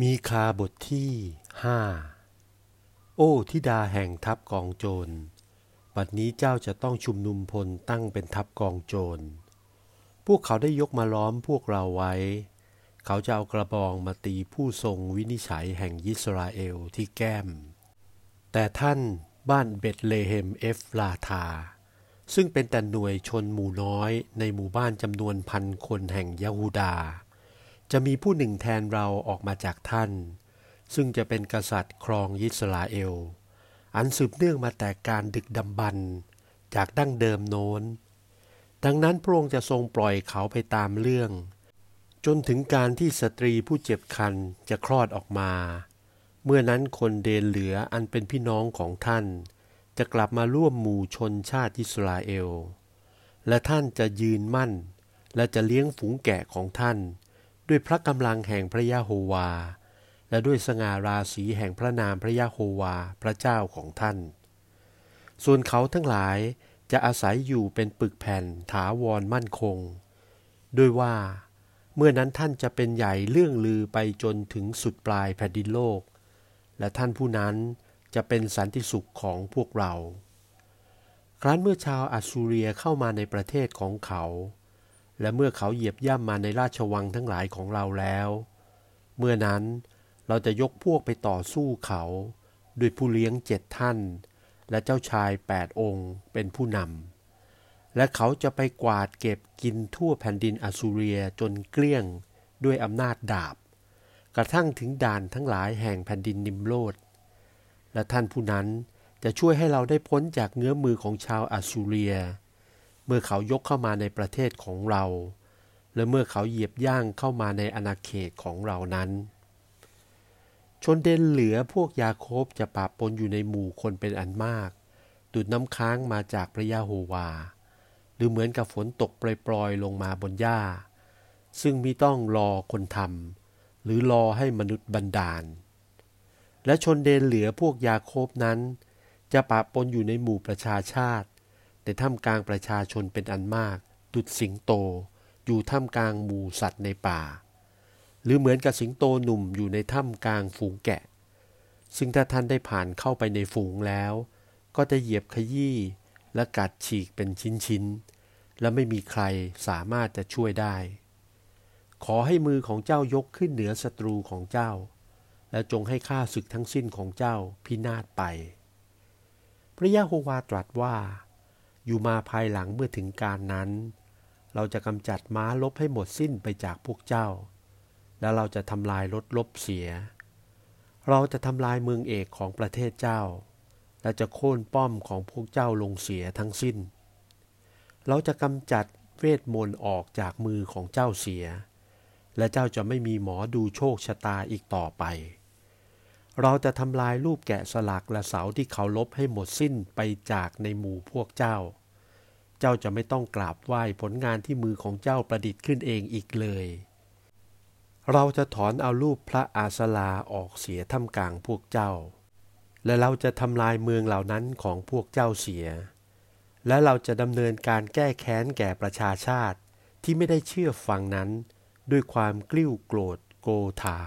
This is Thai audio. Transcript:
มีคาห์บทที่ห้าโอ้ธิดาแห่งทัพกองโจร บัดนี้เจ้าจะต้องชุมนุมพลตั้งเป็นทัพกองโจร พวกเขาได้ยกมาล้อมพวกเราไว้ เขาจะเอากระบองมาตีผู้ทรงวินิจฉัยแห่งยิสราเอลที่แก้ม แต่ท่านบ้านเบธเลเฮมเอฟราธาห์ซึ่งเป็นแต่หน่วยชนหมู่น้อยในหมู่บ้านจำนวนพันคนแห่งยาฮูดา จะมีผู้หนึ่งแทนเราออกมาจากท่าน ซึ่งจะเป็นกษัตริย์ครองยิสราเอล อันสืบเนื่องมาแต่การดึกดำบรรจากดั้งเดิมโน้น ดังนั้นพระองค์จะทรงปล่อยเขาไปตามเรื่อง จนถึงการที่สตรีผู้เจ็บคันจะคลอดออกมา เมื่อนั้นคนเดนเหลืออันเป็นพี่น้องของท่าน จะกลับมาร่วมหมู่ชนชาติอิสราเอล และท่านจะยืนมั่น และจะเลี้ยงฝูงแกะของท่าน ด้วยพระกำลังแห่งพระยะโฮวา และด้วยสง่าราศีแห่งพระนามพระยะโฮวาพระเจ้าของท่าน ส่วนเขาทั้งหลายจะอาศัยอยู่เป็นปึกแผ่นถาวรมั่นคง ด้วยว่า เมื่อนั้นท่านจะเป็นใหญ่เรื่องลือไปจนถึงสุดปลายแผ่นดินโลก และท่านผู้นั้นจะเป็นสันติสุขของพวกเรา ครั้นเมื่อชาวอัสซูเรียเข้ามาในประเทศของเขา และเมื่อเขาเหยียบย่ำมาในราชวังทั้งหลายของเราแล้ว เมื่อนั้นเราจะยกพวกไปต่อสู้เขา ด้วยผู้เลี้ยงเจ็ดท่าน และเจ้าชายแปดองค์เป็นผู้นำ และเขาจะไปกวาดเก็บกินทั่วแผ่นดินอสซูเรียจนเกลี้ยงด้วยอำนาจดาบ กระทั่งถึงด่านทั้งหลายแห่งแผ่นดินนิมโลดและท่านผู้นั้นจะช่วยให้เราได้พ้นจากเงื้อมือของชาวอัสซูเรีย มื่อเขายกเข้ามาในประเทศของเรา และเมื่อเขาเหยียบย่างเข้ามาในอาณาเขตของเรานั้น ชนเดนเหลือพวกยาโคบจะปะปนอยู่ในหมู่คนเป็นอันมากดุดน้ำค้างมาจากพระยาโฮวา หรือเหมือนกับฝนตกปล่อยๆลงมาบนหญ้า ซึ่งมิต้องรอคนทำหรือรอให้มนุษย์บันดาล และชนเดนเหลือพวกยาโคบนั้น จะปะปนอยู่ในหมู่ประชาชาติ แต่ท่ามกลางประชาชนเป็นอันมาก ดุดสิงโต อยู่ท่ามกลางหมู่สัตว์ในป่า หรือเหมือนกับสิงโตหนุ่มอยู่ในถ้ำกลางฝูงแกะ ซึ่งถ้าท่านได้ผ่านเข้าไปในฝูงแล้ว ก็จะเหยียบขยี้และกัดฉีกเป็นชิ้นๆ และไม่มีใครสามารถจะช่วยได้ ขอให้มือของเจ้ายกขึ้นเหนือศัตรูของเจ้า และจงให้ข้าศึกทั้งสิ้นของเจ้าพินาศไป พระยะโฮวาตรัสว่า อยู่มาภายหลังเมื่อถึงการนั้น เราจะกำจัดม้าลบให้หมดสิ้นไปจากพวกเจ้า และเราจะทำลายรถลบเสีย เราจะทำลายเมืองเอกของประเทศเจ้า และจะโค่นป้อมของพวกเจ้าลงเสียทั้งสิ้น เราจะกำจัดเวทมนต์ออกจากมือของเจ้าเสีย และเจ้าจะไม่มีหมอดูโชคชะตาอีกต่อไป เราจะทำลายรูปแกะสลักและเสาที่เขาลบให้หมดสิ้นไปจากในหมู่พวกเจ้า เจ้าจะไม่ต้องกราบไหว้ผลงานที่มือของเจ้าประดิษฐ์ขึ้นเองอีกเลย เราจะถอนเอารูปพระอาสลาออกเสียท่ามกลางพวกเจ้า และเราจะทำลายเมืองเหล่านั้นของพวกเจ้าเสีย และเราจะดำเนินการแก้แค้นแก่ประชาชาติที่ไม่ได้เชื่อฟังนั้น ด้วยความกลิ้วโกรธโกธา